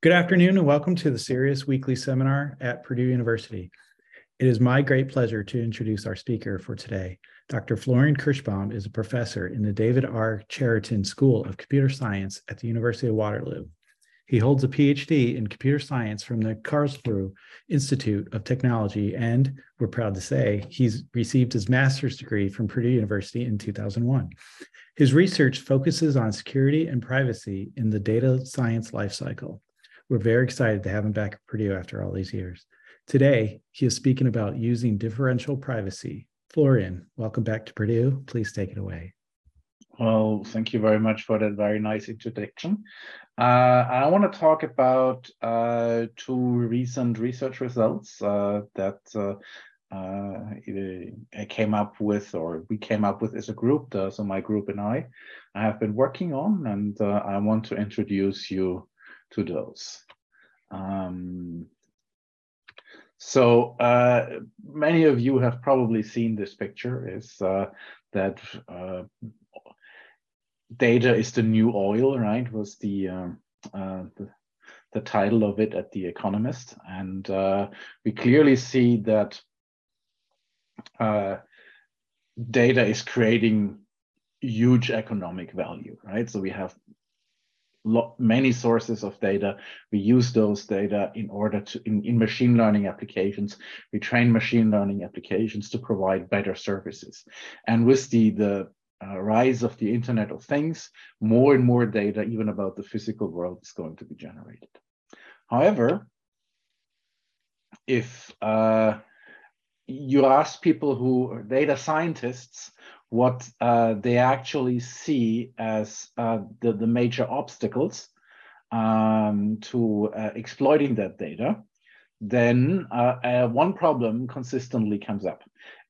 Good afternoon and welcome to the CERIAS Weekly Seminar at Purdue University. It is my great pleasure to introduce our speaker for today. Dr. Florian Kerschbaum is a professor in the David R. Cheriton School of Computer Science at the University of Waterloo. He holds a PhD in computer science from the Karlsruhe Institute of Technology, and we're proud to say he's received his master's degree from Purdue University in 2001. His research focuses on security and privacy in the data science lifecycle. We're very excited to have him back at Purdue after all these years. Today, he is speaking about using differential privacy. Florian, welcome back to Purdue. Please take it away. Well, thank you very much for that very nice introduction. Uh, I want to talk about uh, two recent research results uh, that uh, uh, I came up with, or we came up with as a group. Uh, so my group and I, I have been working on, and I want to introduce you to those. Um, so uh, many of you have probably seen this picture is uh, that uh, data is the new oil, right? Was the, um, uh, the, the title of it at The Economist. And uh, we clearly see that uh, data is creating huge economic value, right? So we have many sources of data. We use those data in order to, in, in machine learning applications, we train machine learning applications to provide better services. And with the, the uh, rise of the Internet of Things, more and more data, even about the physical world, is going to be generated. However, if uh, you ask people who are data scientists what uh, they actually see as uh, the, the major obstacles um, to uh, exploiting that data, then uh, uh, one problem consistently comes up,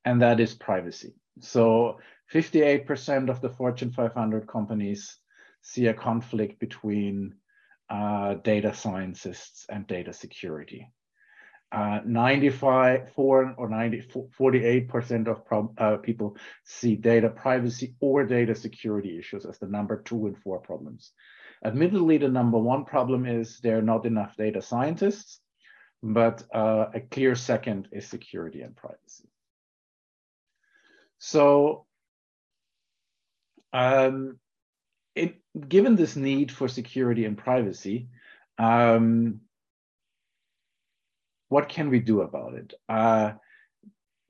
and that is privacy. So 58% of the Fortune 500 companies see a conflict between uh, data scientists and data security uh, 95 4 or 90 48% of uh, people see data privacy or data security issues as the number two and four problems. Admittedly the number one problem is there are not enough data scientists but uh, a clear second is security and privacy. So um, it, given this need for security and privacy um, what can we do about it? Uh,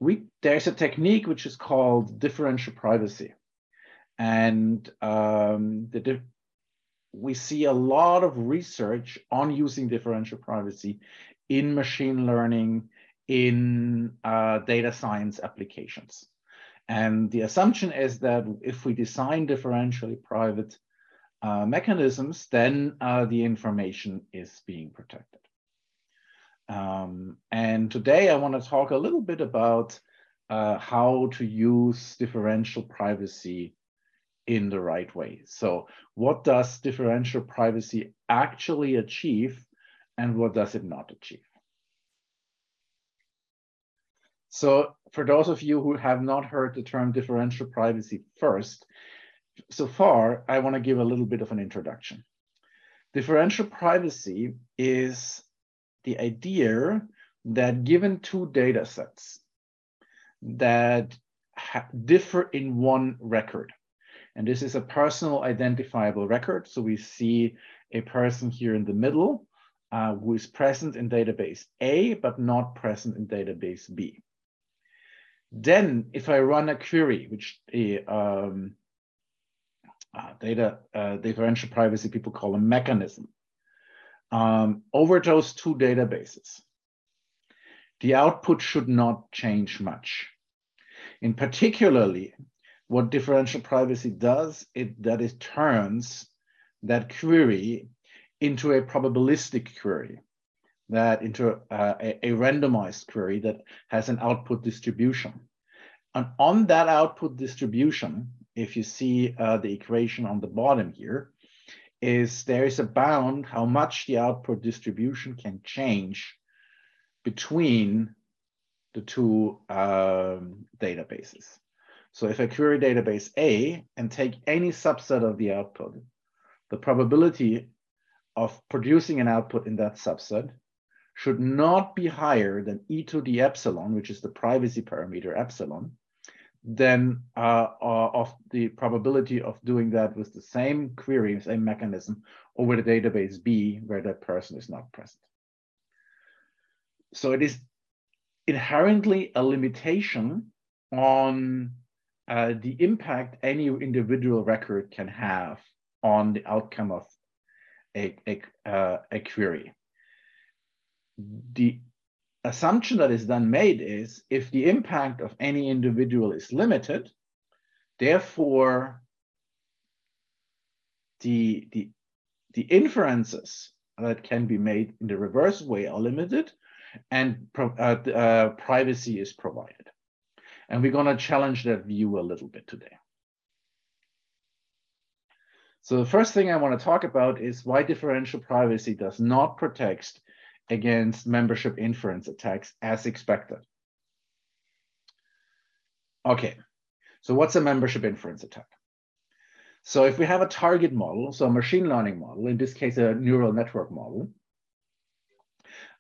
we there's a technique which is called differential privacy, and um, the we see a lot of research on using differential privacy in machine learning, in uh, data science applications. And the assumption is that if we design differentially private uh, mechanisms, then uh, the information is being protected. Um, and today I want to talk a little bit about uh, how to use differential privacy in the right way. So what does differential privacy actually achieve and what does it not achieve? So for those of you who have not heard the term differential privacy first, so far, I want to give a little bit of an introduction. Differential privacy is the idea that given two data sets that differ in one record, and this is a personal identifiable record, so we see a person here in the middle uh, who is present in database A, but not present in database B. Then if I run a query, which a um, uh, data uh, differential privacy people call a mechanism, um, over those two databases, the output should not change much. In particularly, what differential privacy does, it that it turns that query into a probabilistic query, that into a, a randomized query that has an output distribution. And on that output distribution, if you see uh, the equation on the bottom here, is there is a bound how much the output distribution can change between the two um, databases. So if I query database A and take any subset of the output, the probability of producing an output in that subset should not be higher than e to the epsilon, which is the privacy parameter epsilon, then uh, uh, of the probability of doing that with the same query, same mechanism over the database B where that person is not present. So it is inherently a limitation on uh, the impact any individual record can have on the outcome of a, a, uh, a query. The assumption that is then made is if the impact of any individual is limited, therefore the, the, the inferences that can be made in the reverse way are limited and uh, uh, privacy is provided. And we're going to challenge that view a little bit today. So the first thing I want to talk about is why differential privacy does not protect against membership inference attacks as expected. Okay, so what's a membership inference attack? So if we have a target model, so a machine learning model, in this case, a neural network model,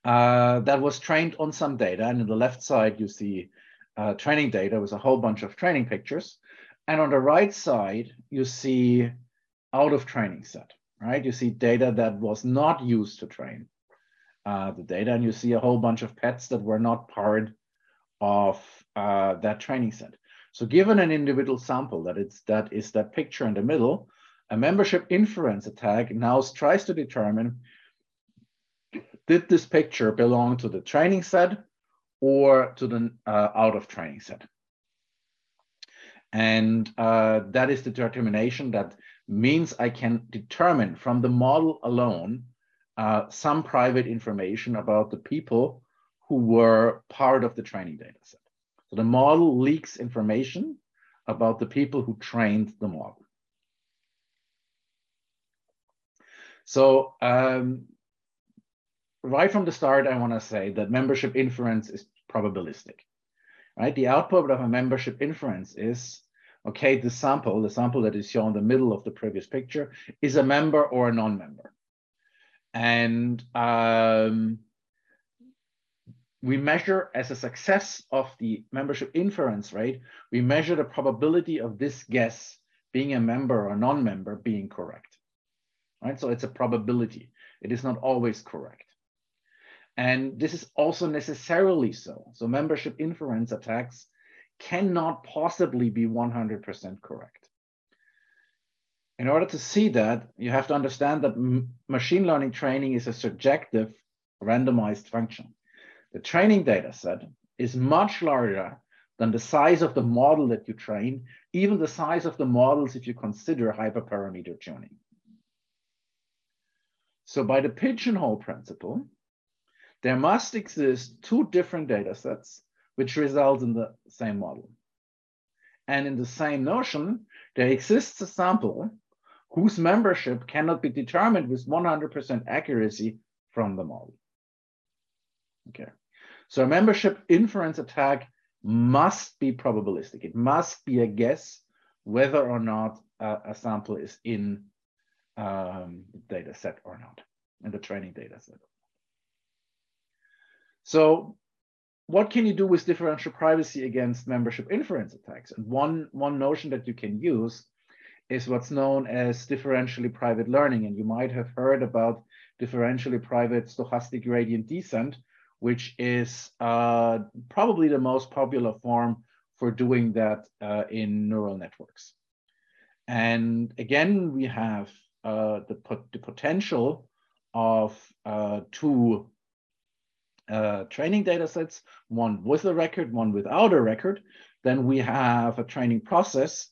uh, that was trained on some data. And on the left side, you see uh, training data with a whole bunch of training pictures. And on the right side, you see out of training set, right? You see data that was not used to train uh, the data, and you see a whole bunch of pets that were not part of uh, that training set. So given an individual sample that it's that is that picture in the middle, a membership inference attack now tries to determine did this picture belong to the training set or to the uh, out of training set. And uh, that is the determination that means I can determine from the model alone uh, some private information about the people who were part of the training data set. So the model leaks information about the people who trained the model. So um, right from the start, I want to say that membership inference is probabilistic, right? The output of a membership inference is, okay, the sample, the sample that is shown in the middle of the previous picture, is a member or a non-member. And um, we measure as a success of the membership inference rate, we measure the probability of this guess being a member or non-member being correct, right? So it's a probability. It is not always correct. And this is also necessarily so. So membership inference attacks cannot possibly be 100% correct. In order to see that, you have to understand that machine learning training is a subjective randomized function. The training data set is much larger than the size of the model that you train, even the size of the models if you consider hyperparameter tuning. So by the pigeonhole principle, there must exist two different data sets which result in the same model. And in the same notion, there exists a sample whose membership cannot be determined with 100% accuracy from the model. Okay, so a membership inference attack must be probabilistic. It must be a guess whether or not a sample is in um, data set or not, in the training data set. So what can you do with differential privacy against membership inference attacks? And one, one notion that you can use is what's known as differentially private learning. And you might have heard about differentially private stochastic gradient descent, which is uh, probably the most popular form for doing that uh, in neural networks. And again, we have uh, the, the potential of uh, two uh, training data sets, one with a record, one without a record. Then we have a training process.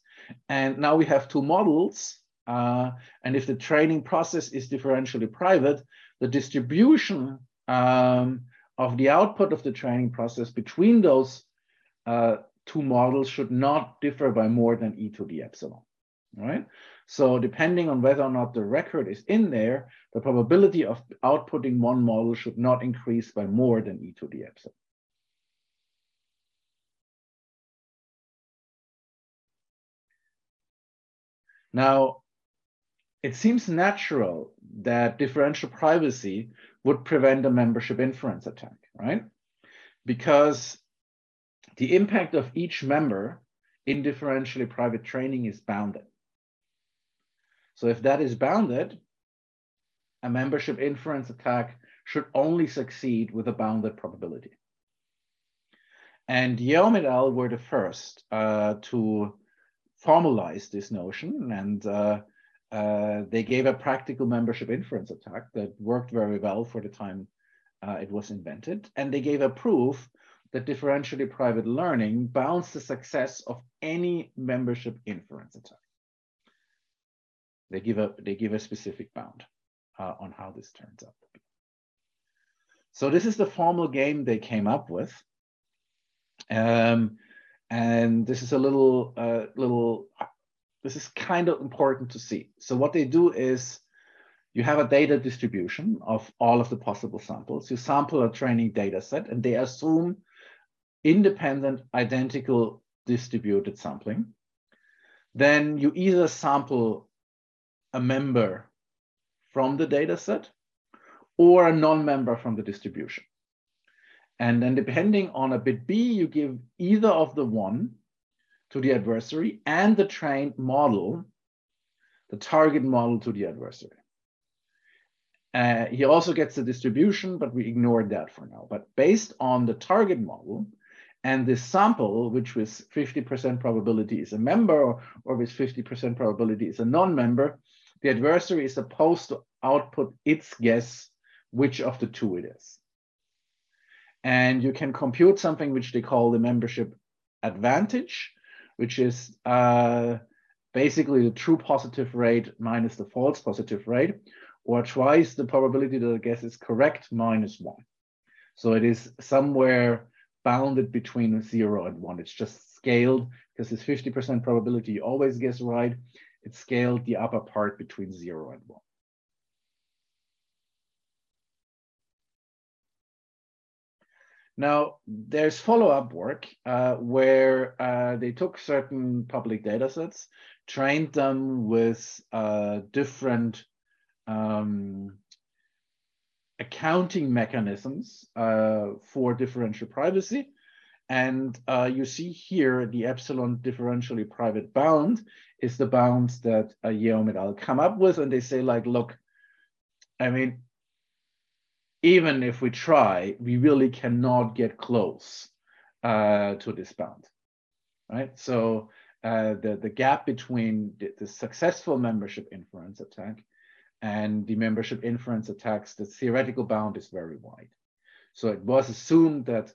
And now we have two models. Uh, and if the training process is differentially private, the distribution um, of the output of the training process between those uh, two models should not differ by more than e to the epsilon, right? So depending on whether or not the record is in there, the probability of outputting one model should not increase by more than e to the epsilon. Now, it seems natural that differential privacy would prevent a membership inference attack, right? Because the impact of each member in differentially private training is bounded. So if that is bounded, a membership inference attack should only succeed with a bounded probability. And Yeom et al. were the first uh, to formalize this notion, and uh, uh, they gave a practical membership inference attack that worked very well for the time uh, it was invented. And they gave a proof that differentially private learning bounds the success of any membership inference attack. They give a, they give a specific bound uh, on how this turns out to be. So this is the formal game they came up with. Um, and this is a little, uh, little, this is kind of important to see. So what they do is you have a data distribution of all of the possible samples. You sample a training data set and they assume independent, identical distributed sampling. Then you either sample a member from the data set or a non-member from the distribution. And then depending on a bit B, you give either of the one to the adversary and the trained model, the target model to the adversary. Uh, he also gets the distribution, but we ignored that for now. But based on the target model and this sample, which with 50% probability is a member or, or with 50% probability is a non-member, the adversary is supposed to output its guess which of the two it is. And you can compute something which they call the membership advantage, which is uh, basically the true positive rate minus the false positive rate, or twice the probability that the guess is correct minus one. So it is somewhere bounded between zero and one. It's just scaled because it's 50% probability you always guess right It's scaled the upper part between zero and one. Now, there's follow-up work uh, where uh, they took certain public data sets, trained them with uh, different um, accounting mechanisms uh, for differential privacy, and uh, you see here the epsilon differentially private bound is the bound that uh, Yeom et al. come up with. And they say like, look, I mean, even if we try, we really cannot get close uh, to this bound, right? So uh, the, the gap between the, the successful membership inference attack and the membership inference attacks, the theoretical bound is very wide. So it was assumed that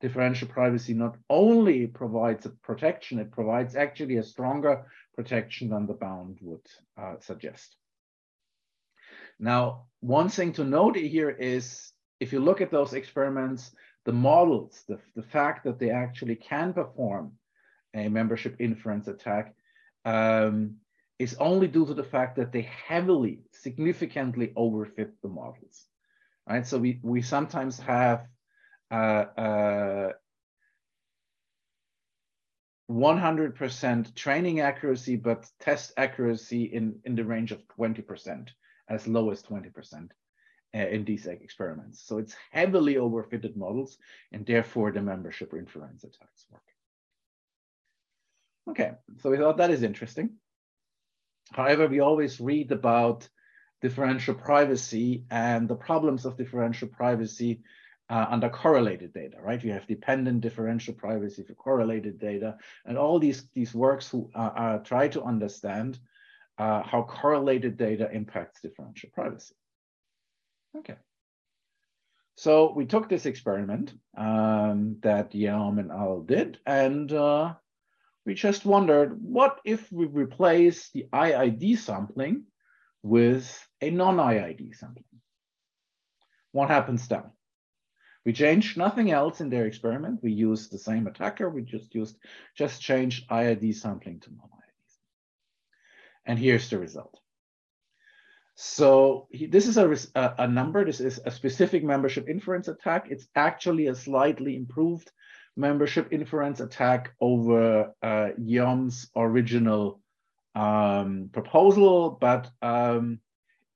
differential privacy not only provides a protection, it provides actually a stronger protection than the bound would uh, suggest. Now, one thing to note here is if you look at those experiments, the models, the, the fact that they actually can perform a membership inference attack um, is only due to the fact that they heavily, significantly overfit the models. Right, so we, we sometimes have 100% uh, uh, training accuracy, but test accuracy in, in the range of 20%, as low as 20% uh, in these experiments. So it's heavily overfitted models, and therefore the membership inference attacks work. Okay, so we thought that is interesting. However, we always read about differential privacy and the problems of differential privacy uh, under correlated data, right? You have dependent differential privacy for correlated data, and all these, these works who uh, uh, try to understand uh, how correlated data impacts differential privacy. Okay. So we took this experiment um, that Yeom and Al did, and uh, we just wondered, what if we replace the IID sampling with a non-IID sampling? What happens then? We changed nothing else in their experiment. We used the same attacker. We just used, just changed IID sampling to non-IID. And here's the result. So he, this is a, a, a, number. This is a specific membership inference attack. It's actually a slightly improved membership inference attack over uh, Yeom's original um, proposal, but um,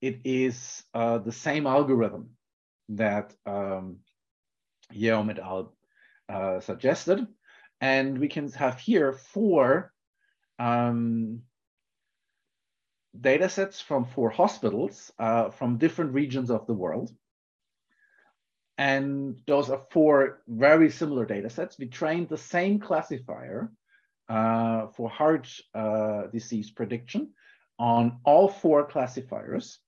it is uh, the same algorithm that um, Yeom et al. Uh, suggested. And we can have here four um, data sets from four hospitals uh, from different regions of the world. And those are four very similar data sets. We trained the same classifier uh, for heart uh, disease prediction on all four classifiers.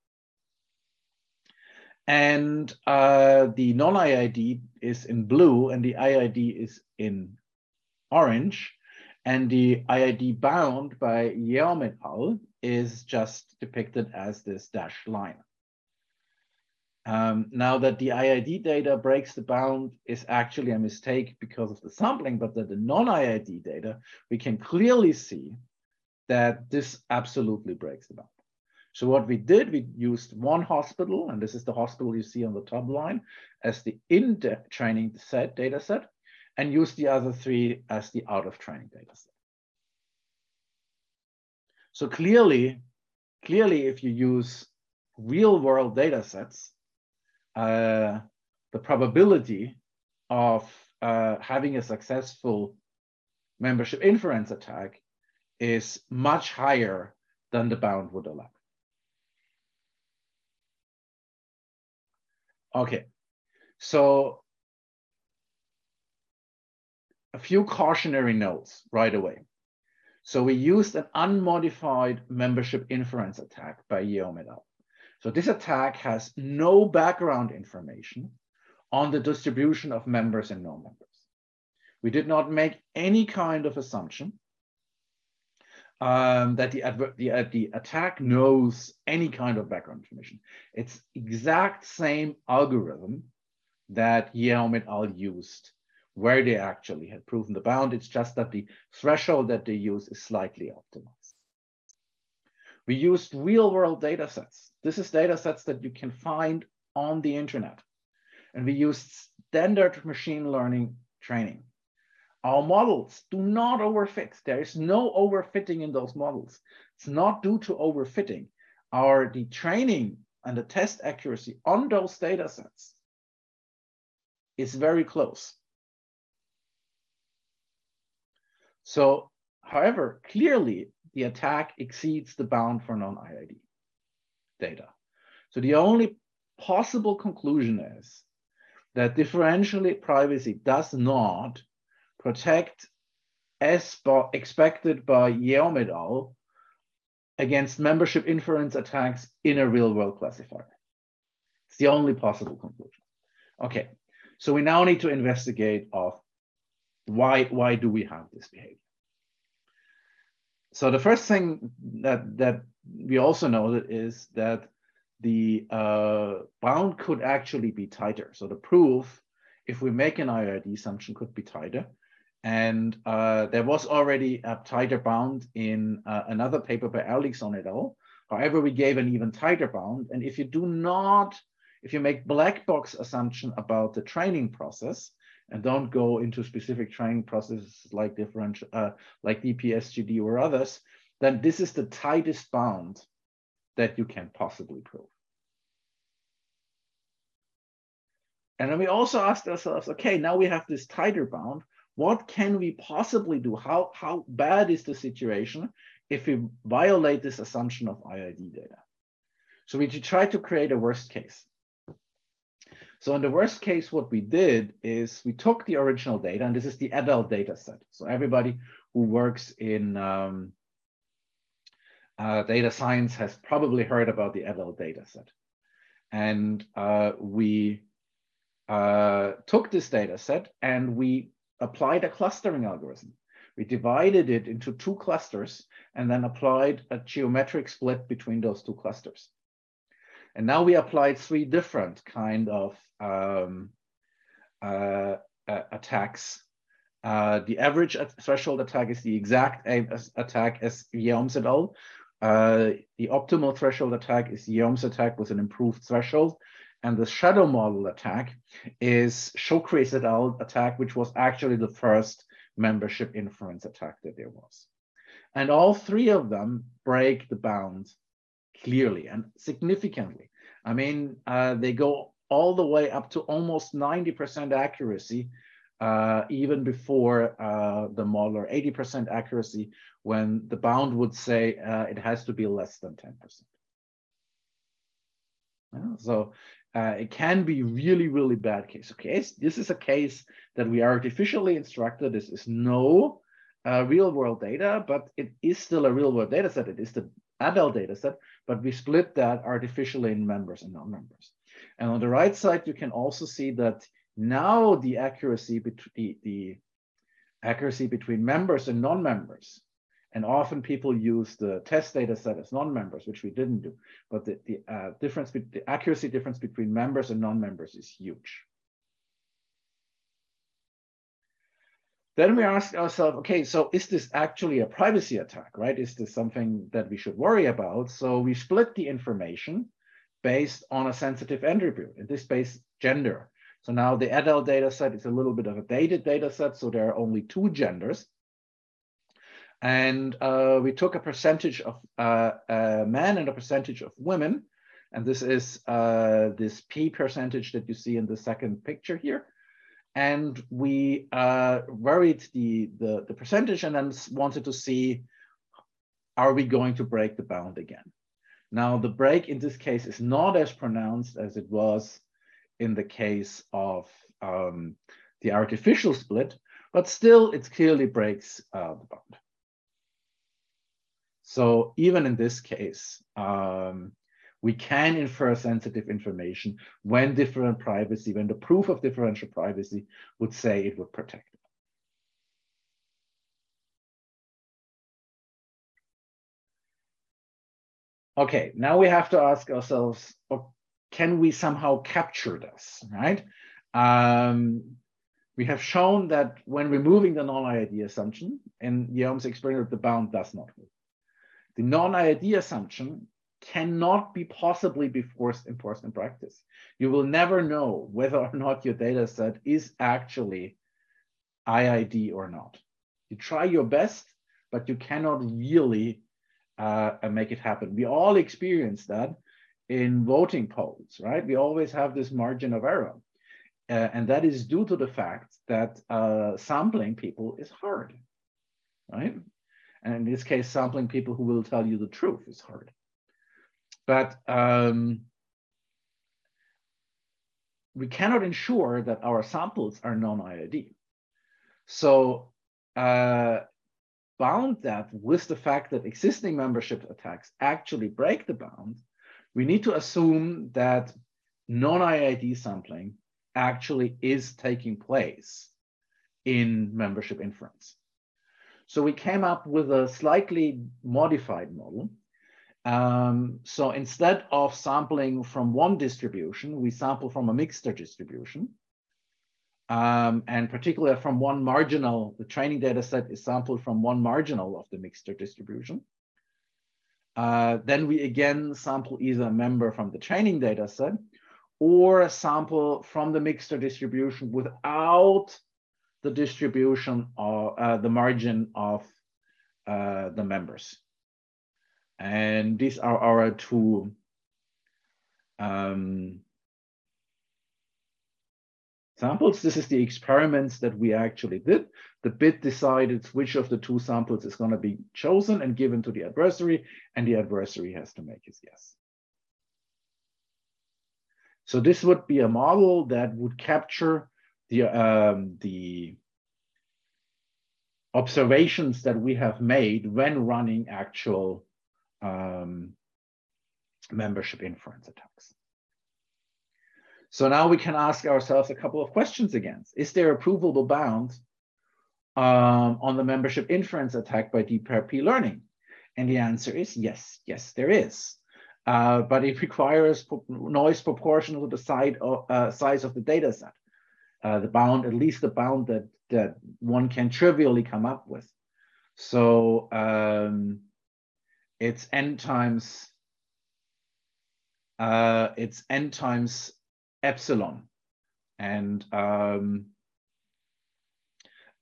And uh, the non-IID is in blue and the IID is in orange. And the IID bound by Yeom et al. is just depicted as this dashed line. Um, now that the IID data breaks the bound is actually a mistake because of the sampling, but that the non-IID data, we can clearly see that this absolutely breaks the bound. So what we did, we used one hospital, and this is the hospital you see on the top line, as the in training set data set, and use the other three as the out of training data set. So clearly, clearly, if you use real world data sets, uh, the probability of uh, having a successful membership inference attack is much higher than the bound would allow. Okay, so a few cautionary notes right away. So we used an unmodified membership inference attack by Yeom et al. So this attack has no background information on the distribution of members and non-members. We did not make any kind of assumption um, that the, the, uh, the attack knows any kind of background information. It's exact same algorithm that Yeom et al. used where they actually had proven the bound. It's just that the threshold that they use is slightly optimized. We used real world data sets. This is data sets that you can find on the internet. And we used standard machine learning training. Our models do not overfit. There is no overfitting in those models. It's not due to overfitting. Our the training and the test accuracy on those data sets is very close. So, however, clearly the attack exceeds the bound for non-IID data. So the only possible conclusion is that differential privacy does not protect as expected by Yeom et al. against membership inference attacks in a real world classifier. It's the only possible conclusion. Okay, so we now need to investigate of why, why do we have this behavior? So the first thing that, that we also know is that the uh, bound could actually be tighter. So the proof, if we make an IID assumption, could be tighter. And uh, there was already a tighter bound in uh, another paper by Erlingsson et al. However, we gave an even tighter bound. And if you do not, if you make black box assumption about the training process and don't go into specific training processes like differential, uh, like DPSGD or others, then this is the tightest bound that you can possibly prove. And then we also asked ourselves, okay, now we have this tighter bound what can we possibly do? How, how bad is the situation if we violate this assumption of IID data? So we try to create a worst case. So in the worst case, what we did is we took the original data, and this is the adult data set. So everybody who works in um, uh, data science has probably heard about the adult data set. And uh, we uh, took this data set and we applied a clustering algorithm. We divided it into two clusters and then applied a geometric split between those two clusters. And now we applied three different kind of um, uh, uh, attacks. Uh, the average threshold attack is the exact attack as Yeom's et al. Uh, the optimal threshold attack is Yeom's attack with an improved threshold. And the shadow model attack is Shokri's et al. attack, which was actually the first membership inference attack that there was. And all three of them break the bound clearly and significantly. I mean, uh, they go all the way up to almost 90% accuracy, uh, even before uh, the model, or 80% accuracy when the bound would say uh, it has to be less than 10%. Yeah, so uh, it can be really, really bad case. Okay, this is a case that we artificially instructed. This is no uh, real world data, but it is still a real world data set. It is the adult data set, but we split that artificially in members and non-members. And on the right side, you can also see that now the accuracy between the, the accuracy between members and non-members and often people use the test data set as non-members, which we didn't do. But the, the uh, difference, the accuracy difference between members and non-members is huge. Then we ask ourselves, okay, so is this actually a privacy attack, right? Is this something that we should worry about? So we split the information based on a sensitive attribute, in this case, gender. So now the adult data set is a little bit of a dated data set, so there are only two genders. And uh, we took a percentage of uh, uh, men and a percentage of women. And this is uh, this P percentage that you see in the second picture here. And we uh, varied the, the, the percentage and then wanted to see, are we going to break the bound again? Now, the break in this case is not as pronounced as it was in the case of um, the artificial split, but still it clearly breaks uh, the bound. So even in this case, um, we can infer sensitive information when different privacy, when the proof of differential privacy would say it would protect it. Okay, now we have to ask ourselves, oh, can we somehow capture this, right? Um, we have shown that when removing the non-IID assumption, in Yeom's experiment, the bound does not move. The non-IID assumption cannot be possibly be forced enforced in practice. You will never know whether or not your data set is actually IID or not. You try your best, but you cannot really uh, make it happen. We all experience that in voting polls, right? We always have this margin of error. Uh, and that is due to the fact that uh, sampling people is hard, right? And in this case, sampling people who will tell you the truth is hard. But um, we cannot ensure that our samples are non-IID. So uh, bound that with the fact that existing membership attacks actually break the bound, we need to assume that non-IID sampling actually is taking place in membership inference. So we came up with a slightly modified model. Um, so instead of sampling from one distribution, we sample from a mixture distribution. Um, and particularly from one marginal, the training data set is sampled from one marginal of the mixture distribution. Uh, then we again sample either a member from the training data set or a sample from the mixture distribution without the distribution or uh, the margin of uh, the members. And these are our two um, samples. This is the experiments that we actually did. The bit decided which of the two samples is going to be chosen and given to the adversary, and the adversary has to make his guess. So this would be a model that would capture the, um, the observations that we have made when running actual um, membership inference attacks. So now we can ask ourselves a couple of questions again. Is there a provable bound um, on the membership inference attack by deep learning? And the answer is yes, yes, there is. Uh, but it requires noise proportional to the size of, uh, size of the data set uh, the bound, at least the bound that, that one can trivially come up with. So um, it's n times uh, it's n times epsilon, and um,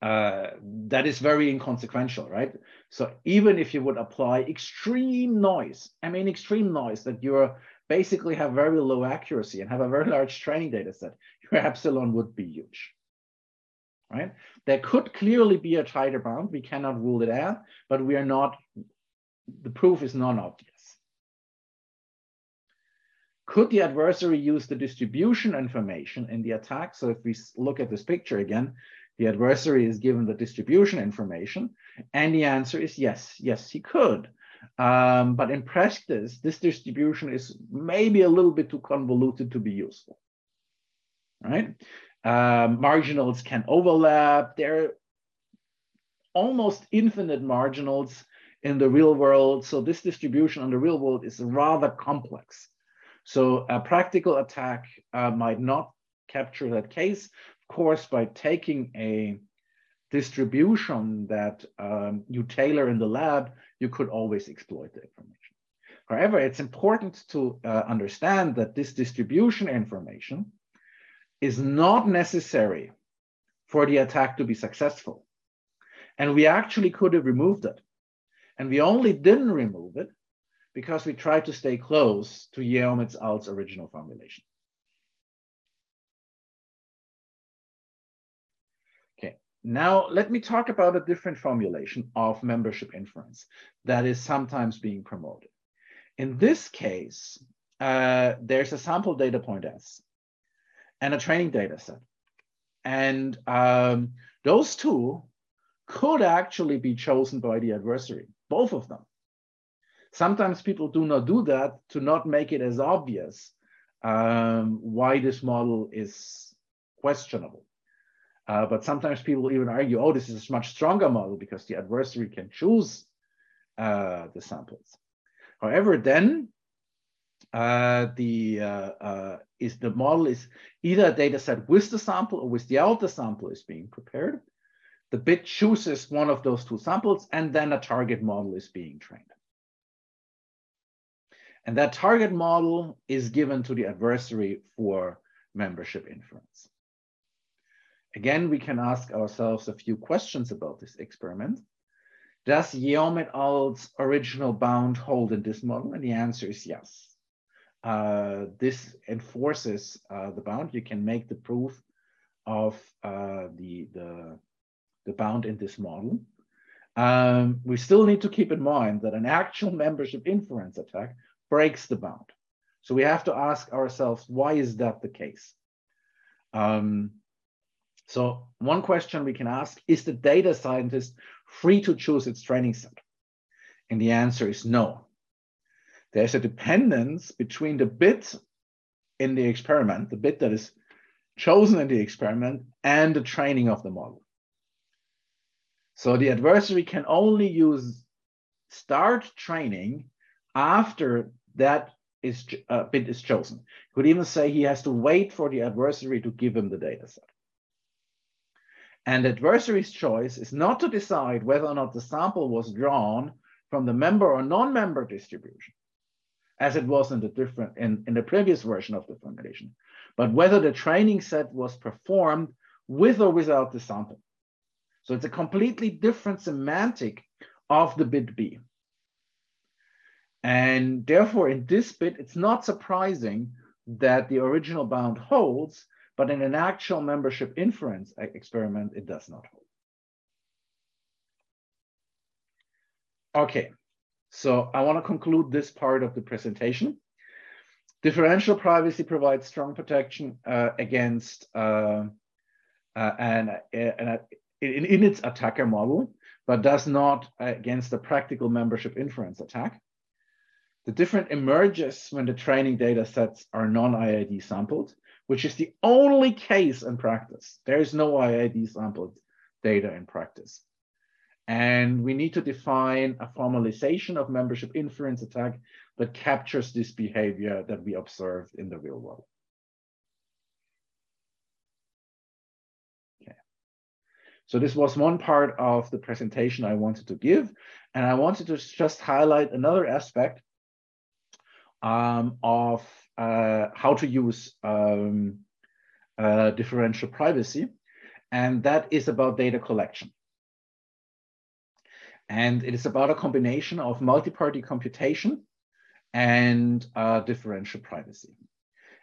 uh, that is very inconsequential, right? So even if you would apply extreme noise, I mean extreme noise that you're basically have very low accuracy and have a very large training data set, your epsilon would be huge, right? There could clearly be a tighter bound. We cannot rule it out, but we are not, the proof is non-obvious. Could the adversary use the distribution information in the attack? So if we look at this picture again, the adversary is given the distribution information, and the answer is yes, yes, he could. Um, but in practice, this distribution is maybe a little bit too convoluted to be useful, right? Um, marginals can overlap. There are almost infinite marginals in the real world. So this distribution on the real world is rather complex. So a practical attack uh, might not capture that case, Of course, by taking a distribution that um, you tailor in the lab, you could always exploit the information. However, it's important to uh, understand that this distribution information is not necessary for the attack to be successful. And we actually could have removed it. And we only didn't remove it because we tried to stay close to Yeom et al.'s original formulation. Okay, now, let me talk about a different formulation of membership inference that is sometimes being promoted. In this case, uh, there's a sample data point S and a training data set. And um, those two could actually be chosen by the adversary, both of them. Sometimes people do not do that to not make it as obvious um, why this model is questionable. Uh, but sometimes people even argue, oh, this is a much stronger model because the adversary can choose uh, the samples. However, then uh, the uh, uh, is the model is either a data set with the sample or without the sample is being prepared. The bit chooses one of those two samples, and then a target model is being trained. And that target model is given to the adversary for membership inference. Again, we can ask ourselves a few questions about this experiment. Does Yeom et al.'s original bound hold in this model? And the answer is yes. Uh, this enforces uh, the bound. You can make the proof of uh, the, the, the bound in this model. Um, we still need to keep in mind that an actual membership inference attack breaks the bound. So we have to ask ourselves, why is that the case? Um, so one question we can ask, is the data scientist free to choose its training set? And the answer is no. There's a dependence between the bit in the experiment, the bit that is chosen in the experiment, and the training of the model. So the adversary can only use start training after that is, uh, bit is chosen. Could even say he has to wait for the adversary to give him the data set. And adversary's choice is not to decide whether or not the sample was drawn from the member or non-member distribution, as it was in the different in, in the previous version of the formulation, but whether the training set was performed with or without the sample. So it's a completely different semantic of the bit B. And therefore, in this bit, it's not surprising that the original bound holds but in an actual membership inference experiment, it does not hold. Okay, so I want to conclude this part of the presentation. Differential privacy provides strong protection uh, against uh, uh, and, and in, in, its attacker model, but does not uh, against the practical membership inference attack. The difference emerges when the training data sets are non-IID sampled, which is the only case in practice. There is no IID sampled data in practice. And we need to define a formalization of membership inference attack that captures this behavior that we observed in the real world. So this was one part of the presentation I wanted to give. And I wanted to just highlight another aspect um, of uh, how to use um, uh, differential privacy. and that is about data collection. And it is about a combination of multi-party computation and uh, differential privacy.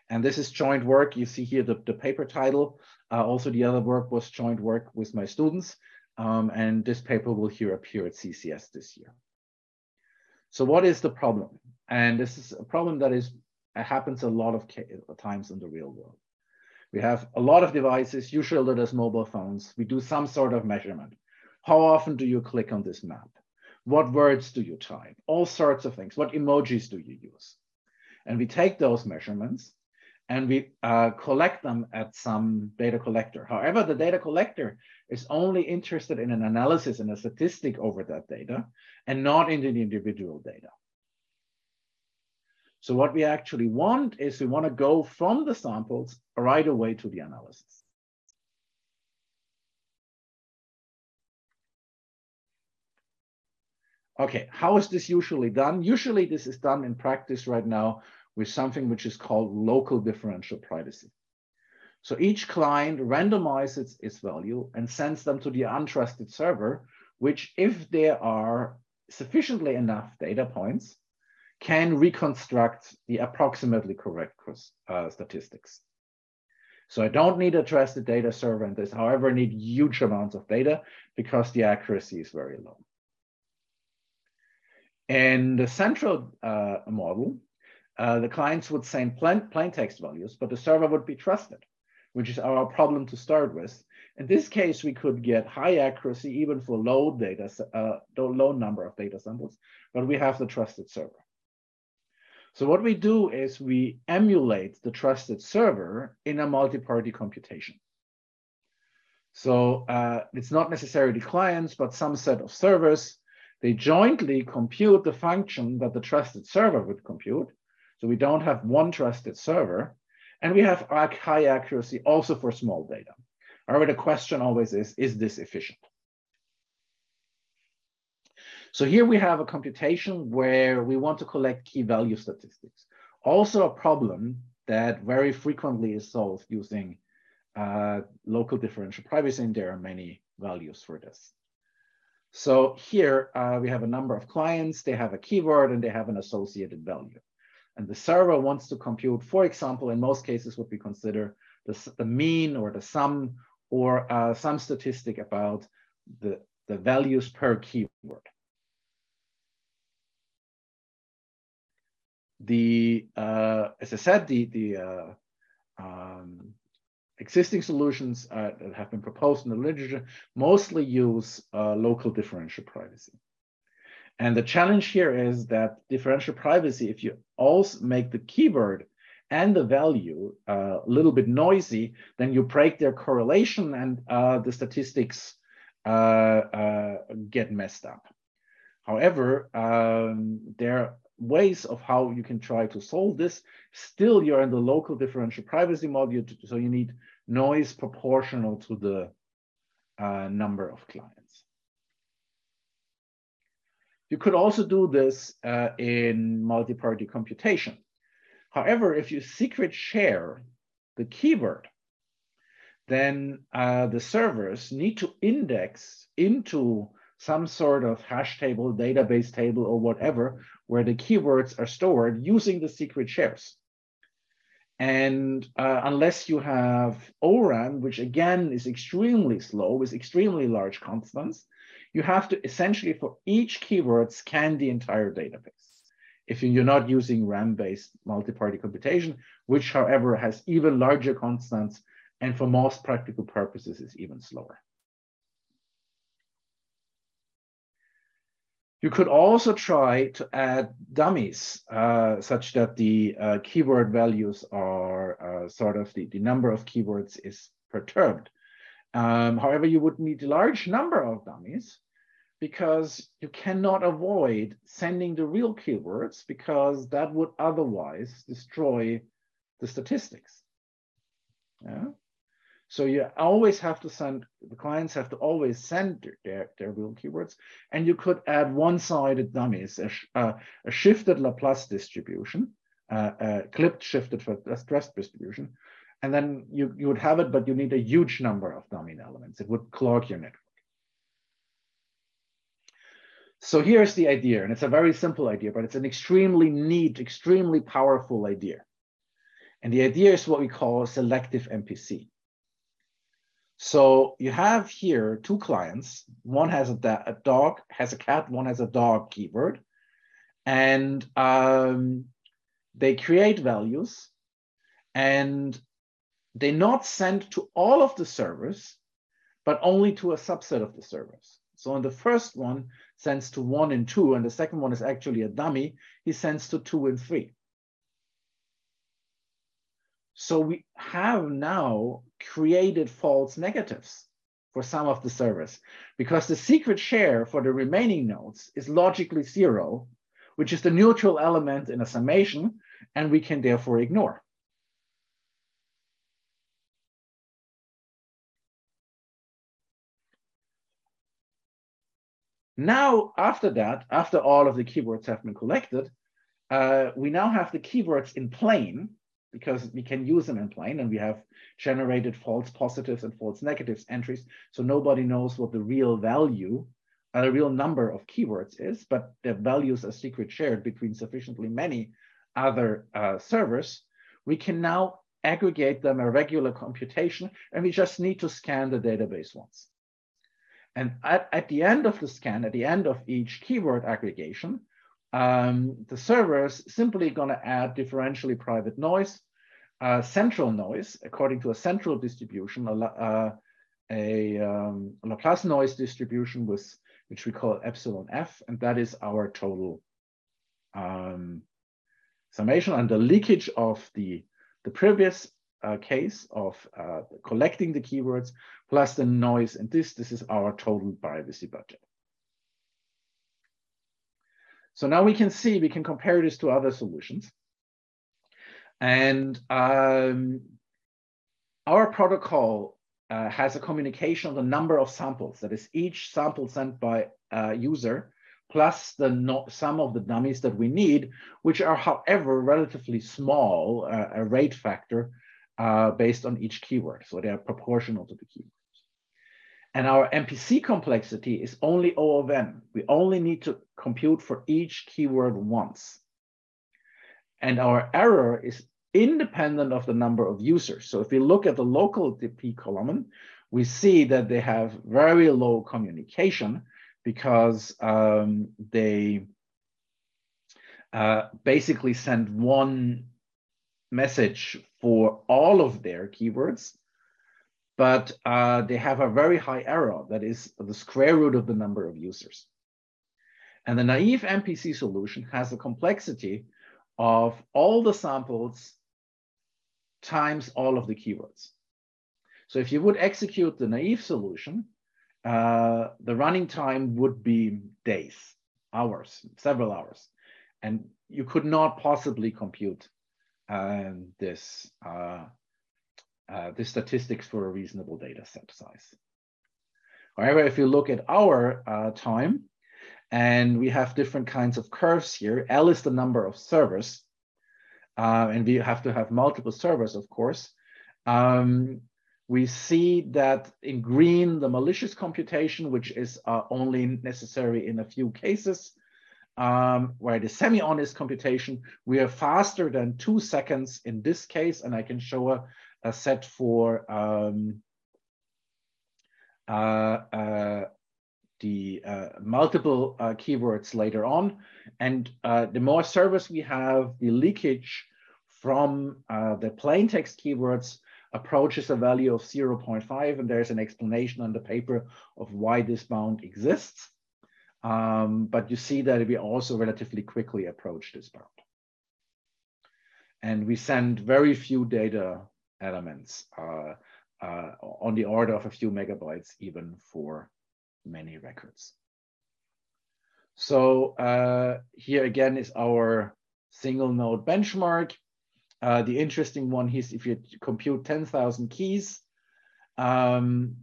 And this is joint work. You see here the, the paper title. Uh, also, the other work was joint work with my students. Um, and this paper will here appear at CCS this year. So what is the problem? And this is a problem that is happens a lot of times in the real world. We have a lot of devices, usually there's mobile phones. We do some sort of measurement. How often do you click on this map? What words do you type? All sorts of things. What emojis do you use? And we take those measurements and we uh, collect them at some data collector. However, the data collector is only interested in an analysis and a statistic over that data and not in the individual data. So what we actually want is we want to go from the samples right away to the analysis. Okay, how is this usually done? Usually this is done in practice right now with something which is called local differential privacy. So each client randomizes its value and sends them to the untrusted server, which if there are sufficiently enough data points, can reconstruct the approximately correct uh, statistics. So I don't need a trusted data server and this, however, need huge amounts of data because the accuracy is very low. And the central uh, model, uh, the clients would send plain, plain text values, but the server would be trusted, which is our problem to start with. In this case, we could get high accuracy even for low data, uh, low number of data samples, but we have the trusted server. So what we do is we emulate the trusted server in a multi-party computation. So uh, it's not necessarily clients, but some set of servers. They jointly compute the function that the trusted server would compute. So we don't have one trusted server. And we have high accuracy also for small data. However, the question always is, is this efficient? So here we have a computation where we want to collect key value statistics. Also a problem that very frequently is solved using uh, local differential privacy, and there are many values for this. So here uh, we have a number of clients, they have a keyword and they have an associated value. And the server wants to compute, for example, in most cases what we consider the, the mean or the sum or uh, some statistic about the, the values per keyword. the uh, as I said, the the uh, um, existing solutions uh, that have been proposed in the literature mostly use uh, local differential privacy. And the challenge here is that differential privacy, if you also make the keyword and the value uh, a little bit noisy, then you break their correlation and uh, the statistics get messed up. However, um, there are ways of how you can try to solve this. Still, you're in the local differential privacy module, so you need noise proportional to the uh, number of clients. You could also do this uh, in multi-party computation. However, if you secret share the keyword, then uh, the servers need to index into some sort of hash table, database table, or whatever, where the keywords are stored using the secret shares. And uh, unless you have ORAM, which again is extremely slow with extremely large constants, you have to essentially for each keyword scan the entire database. If you're not using RAM-based multi-party computation, which however has even larger constants and for most practical purposes is even slower. You could also try to add dummies uh, such that the uh, keyword values are uh, sort of the, the number of keywords is perturbed. Um, however, you would need a large number of dummies because you cannot avoid sending the real keywords because that would otherwise destroy the statistics. Yeah? So you always have to send, the clients have to always send their, their real keywords. And you could add one-sided dummies, a, uh, a shifted Laplace distribution, uh, a clipped shifted for stress distribution, and then you, you would have it, but you need a huge number of domain elements. It would clog your network. So here's the idea, and it's a very simple idea, but it's an extremely neat, extremely powerful idea. And the idea is what we call selective MPC. So you have here two clients. One has a, a dog, has a cat, one has a dog keyword. And um, they create values and they not send to all of the servers, but only to a subset of the servers. So on the first one sends to one and two, and the second one is actually a dummy, he sends to two and three. So we have now created false negatives for some of the servers because the secret share for the remaining nodes is logically zero, which is the neutral element in a summation, and we can therefore ignore. Now, after that, after all of the keywords have been collected, uh, we now have the keywords in plain because we can use them in plain and we have generated false positives and false negatives entries. So nobody knows what the real value, uh, the real number of keywords is, but the values are secret shared between sufficiently many other uh, servers. We can now aggregate them a regular computation and we just need to scan the database once. And at, at the end of the scan, at the end of each keyword aggregation, um, the server is simply going to add differentially private noise, uh, central noise, according to a central distribution, a, uh, a, um, Laplace noise distribution with which we call epsilon f, and that is our total um, summation. And the leakage of the, the previous uh, case of uh, collecting the keywords plus the noise and this, this is our total privacy budget. So now we can see, we can compare this to other solutions. And um, our protocol uh, has a communication of the number of samples, that is each sample sent by a user plus the no sum of the dummies that we need, which are, however, relatively small, uh, a rate factor uh, based on each keyword. So they are proportional to the keywords. And our MPC complexity is only O of n. We only need to compute for each keyword once. And our error is independent of the number of users. So if we look at the local DP column, we see that they have very low communication because um, they uh, basically send one message for all of their keywords, but uh, they have a very high error that is the square root of the number of users. And the naive MPC solution has the complexity of all the samples times all of the keywords. So if you would execute the naive solution, uh, the running time would be days, hours, several hours. And you could not possibly compute and this uh, uh, the statistics for a reasonable data set size. However, if you look at our uh, time, and we have different kinds of curves here, L is the number of servers, uh, and we have to have multiple servers, of course. Um, we see that in green, the malicious computation, which is uh, only necessary in a few cases, um, where the semi-honest computation, we are faster than two seconds in this case, and I can show a, a set for um, uh, uh, the uh, multiple uh, keywords later on. And uh, the more servers we have, the leakage from uh, the plain text keywords approaches a value of 0.5, and there's an explanation on the paper of why this bound exists. Um, but you see that we also relatively quickly approach this bound. And we send very few data elements uh, uh, on the order of a few megabytes even for many records. So uh, here again is our single node benchmark. Uh, the interesting one is if you compute 10,000 keys, um,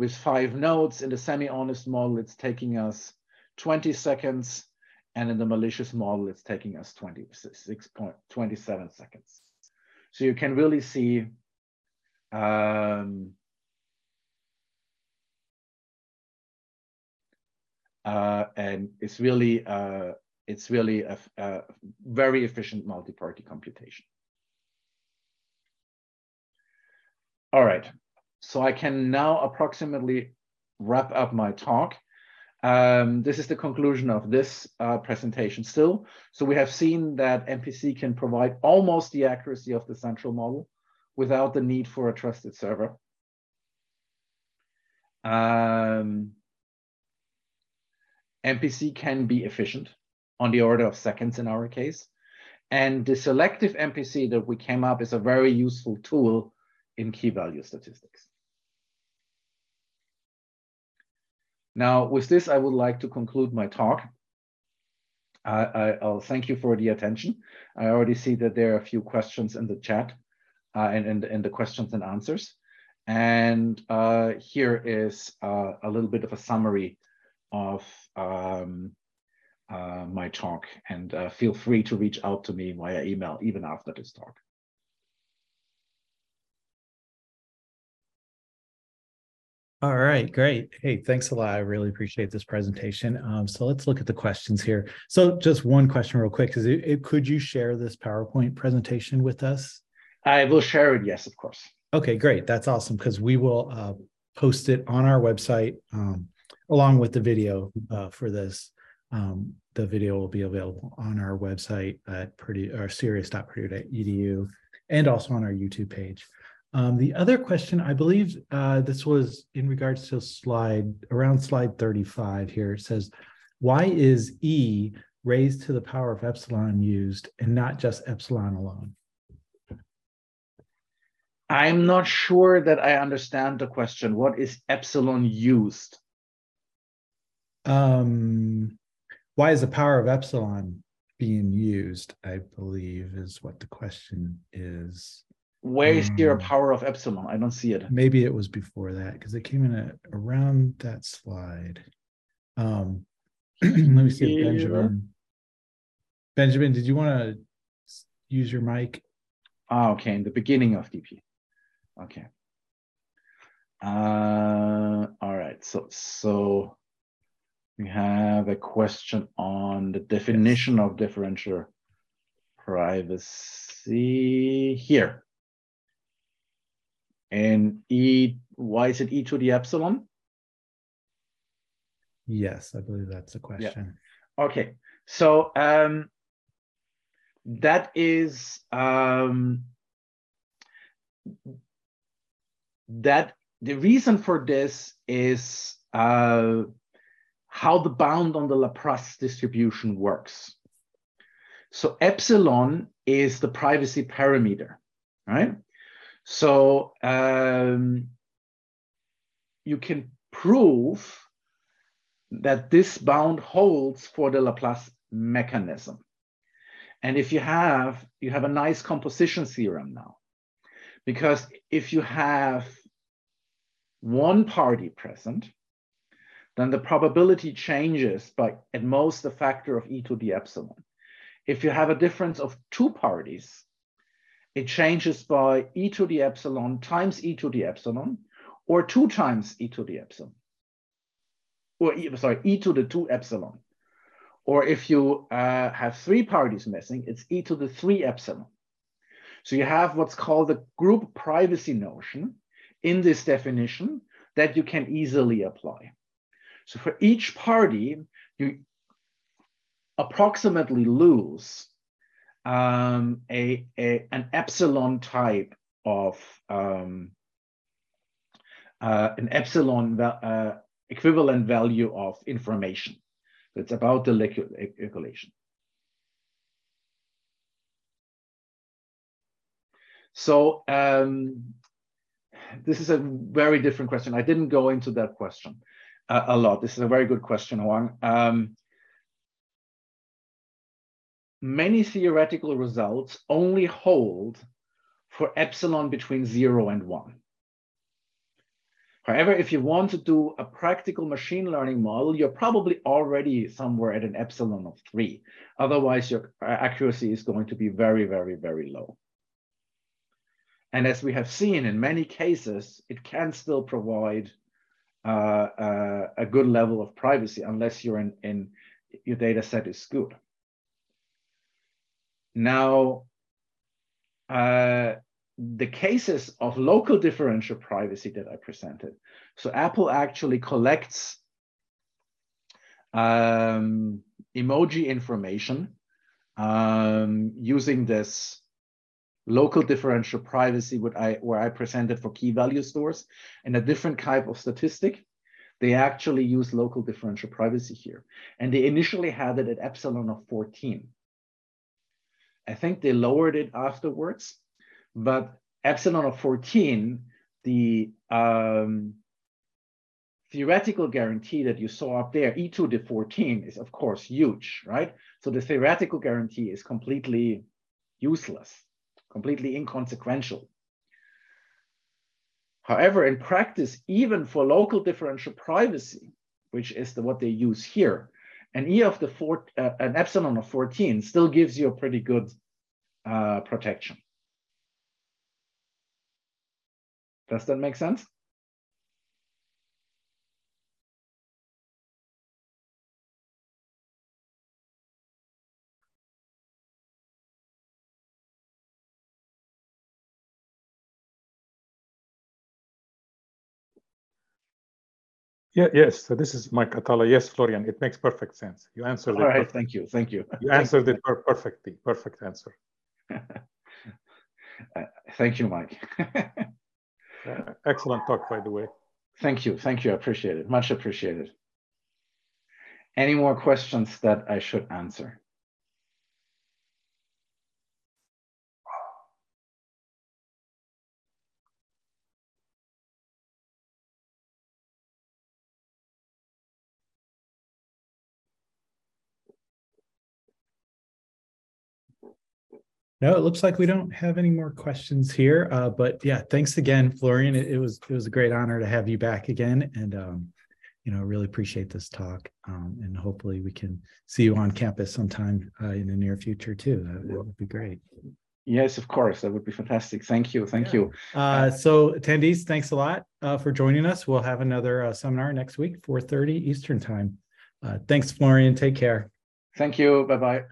with five nodes. In the semi-honest model, it's taking us 20 seconds. And in the malicious model, it's taking us 26.27 seconds. So you can really see um, uh, and it's really uh, it's really a, a very efficient multi-party computation. All right, so I can now approximately wrap up my talk. Um, this is the conclusion of this uh, presentation still. So we have seen that MPC can provide almost the accuracy of the central model without the need for a trusted server. Um, MPC can be efficient on the order of seconds in our case. And the selective MPC that we came up is a very useful tool in key value statistics. Now, with this, I would like to conclude my talk. I, will thank you for the attention. I already see that there are a few questions in the chat uh, and in the, the questions and answers. And uh, here is uh, a little bit of a summary of um, uh, my talk. And uh, feel free to reach out to me via email even after this talk. All right, great. Hey, thanks a lot. I really appreciate this presentation. Um, so let's look at the questions here. So just one question real quick, is it, it, could you share this PowerPoint presentation with us? I will share it, yes, of course. Okay, great. That's awesome because we will uh, post it on our website um, along with the video uh, for this. Um, the video will be available on our website at Purdue or cerias.purdue.edu and also on our YouTube page. Um, the other question, I believe uh, this was in regards to slide around slide 35 here. It says, why is E raised to the power of epsilon used and not just epsilon alone? I'm not sure that I understand the question. What is epsilon used? Um, why is the power of epsilon being used? I believe is what the question is. Where is here a um, power of epsilon? I don't see it. Maybe it was before that because it came in at around that slide. Um, let me see if Benjamin. Benjamin, did you want to use your mic? Ah, okay, in the beginning of DP. Okay. Uh, all right. So so we have a question on the definition yes. of differential privacy here. And E, why is it E to the epsilon? Yes, I believe that's a question. Yeah. Okay, so um, that is um, that the reason for this is uh, how the bound on the Laplace distribution works. So epsilon is the privacy parameter, right? So um, you can prove that this bound holds for the Laplace mechanism. And if you have, you have a nice composition theorem now. Because if you have one party present, then the probability changes by at most a factor of e to the epsilon. If you have a difference of two parties, it changes by e to the epsilon times e to the epsilon, or two times e to the epsilon, or e, sorry, e to the two epsilon. Or if you uh, have three parties missing, it's e to the three epsilon. So you have what's called the group privacy notion in this definition that you can easily apply. So for each party, you approximately lose um, a, a, an epsilon type of um, uh, an epsilon uh, equivalent value of information. So It's about the calculation. So um, this is a very different question. I didn't go into that question uh, a lot. This is a very good question, Huang. Um, many theoretical results only hold for epsilon between zero and one. However, if you want to do a practical machine learning model, you're probably already somewhere at an epsilon of three. Otherwise, your accuracy is going to be very, very, very low. And as we have seen in many cases, it can still provide uh, uh, a good level of privacy unless you're in, in your data set is good. Now, uh, the cases of local differential privacy that I presented. So Apple actually collects um, emoji information um, using this local differential privacy what I, where I presented for key value stores and a different type of statistic. They actually use local differential privacy here. And they initially had it at epsilon of 14. I think they lowered it afterwards, but epsilon of 14, the um, theoretical guarantee that you saw up there, e to the 14, is of course huge, right? So the theoretical guarantee is completely useless, completely inconsequential. However, in practice, even for local differential privacy, which is the, what they use here, an E of the four, uh, an epsilon of 14 still gives you a pretty good uh, protection. Does that make sense? Yeah, yes. So this is Mike Atallah. Yes, Florian, it makes perfect sense. You answered All it. right, perfect. thank you, thank you. You answered it per- perfectly. Perfect answer. Uh, Thank you, Mike. Uh, excellent talk, by the way. Thank you, thank you, I appreciate it, much appreciated. Any more questions that I should answer? No, it looks like we don't have any more questions here. Uh, but yeah, thanks again, Florian. It, it was it was a great honor to have you back again, and um, you know, really appreciate this talk. Um, and hopefully, we can see you on campus sometime uh, in the near future too. That, that would be great. Yes, of course, that would be fantastic. Thank you, thank you. Uh, so attendees, thanks a lot uh, for joining us. We'll have another uh, seminar next week, 4:30 Eastern time. Uh, thanks, Florian. Take care. Thank you, bye-bye.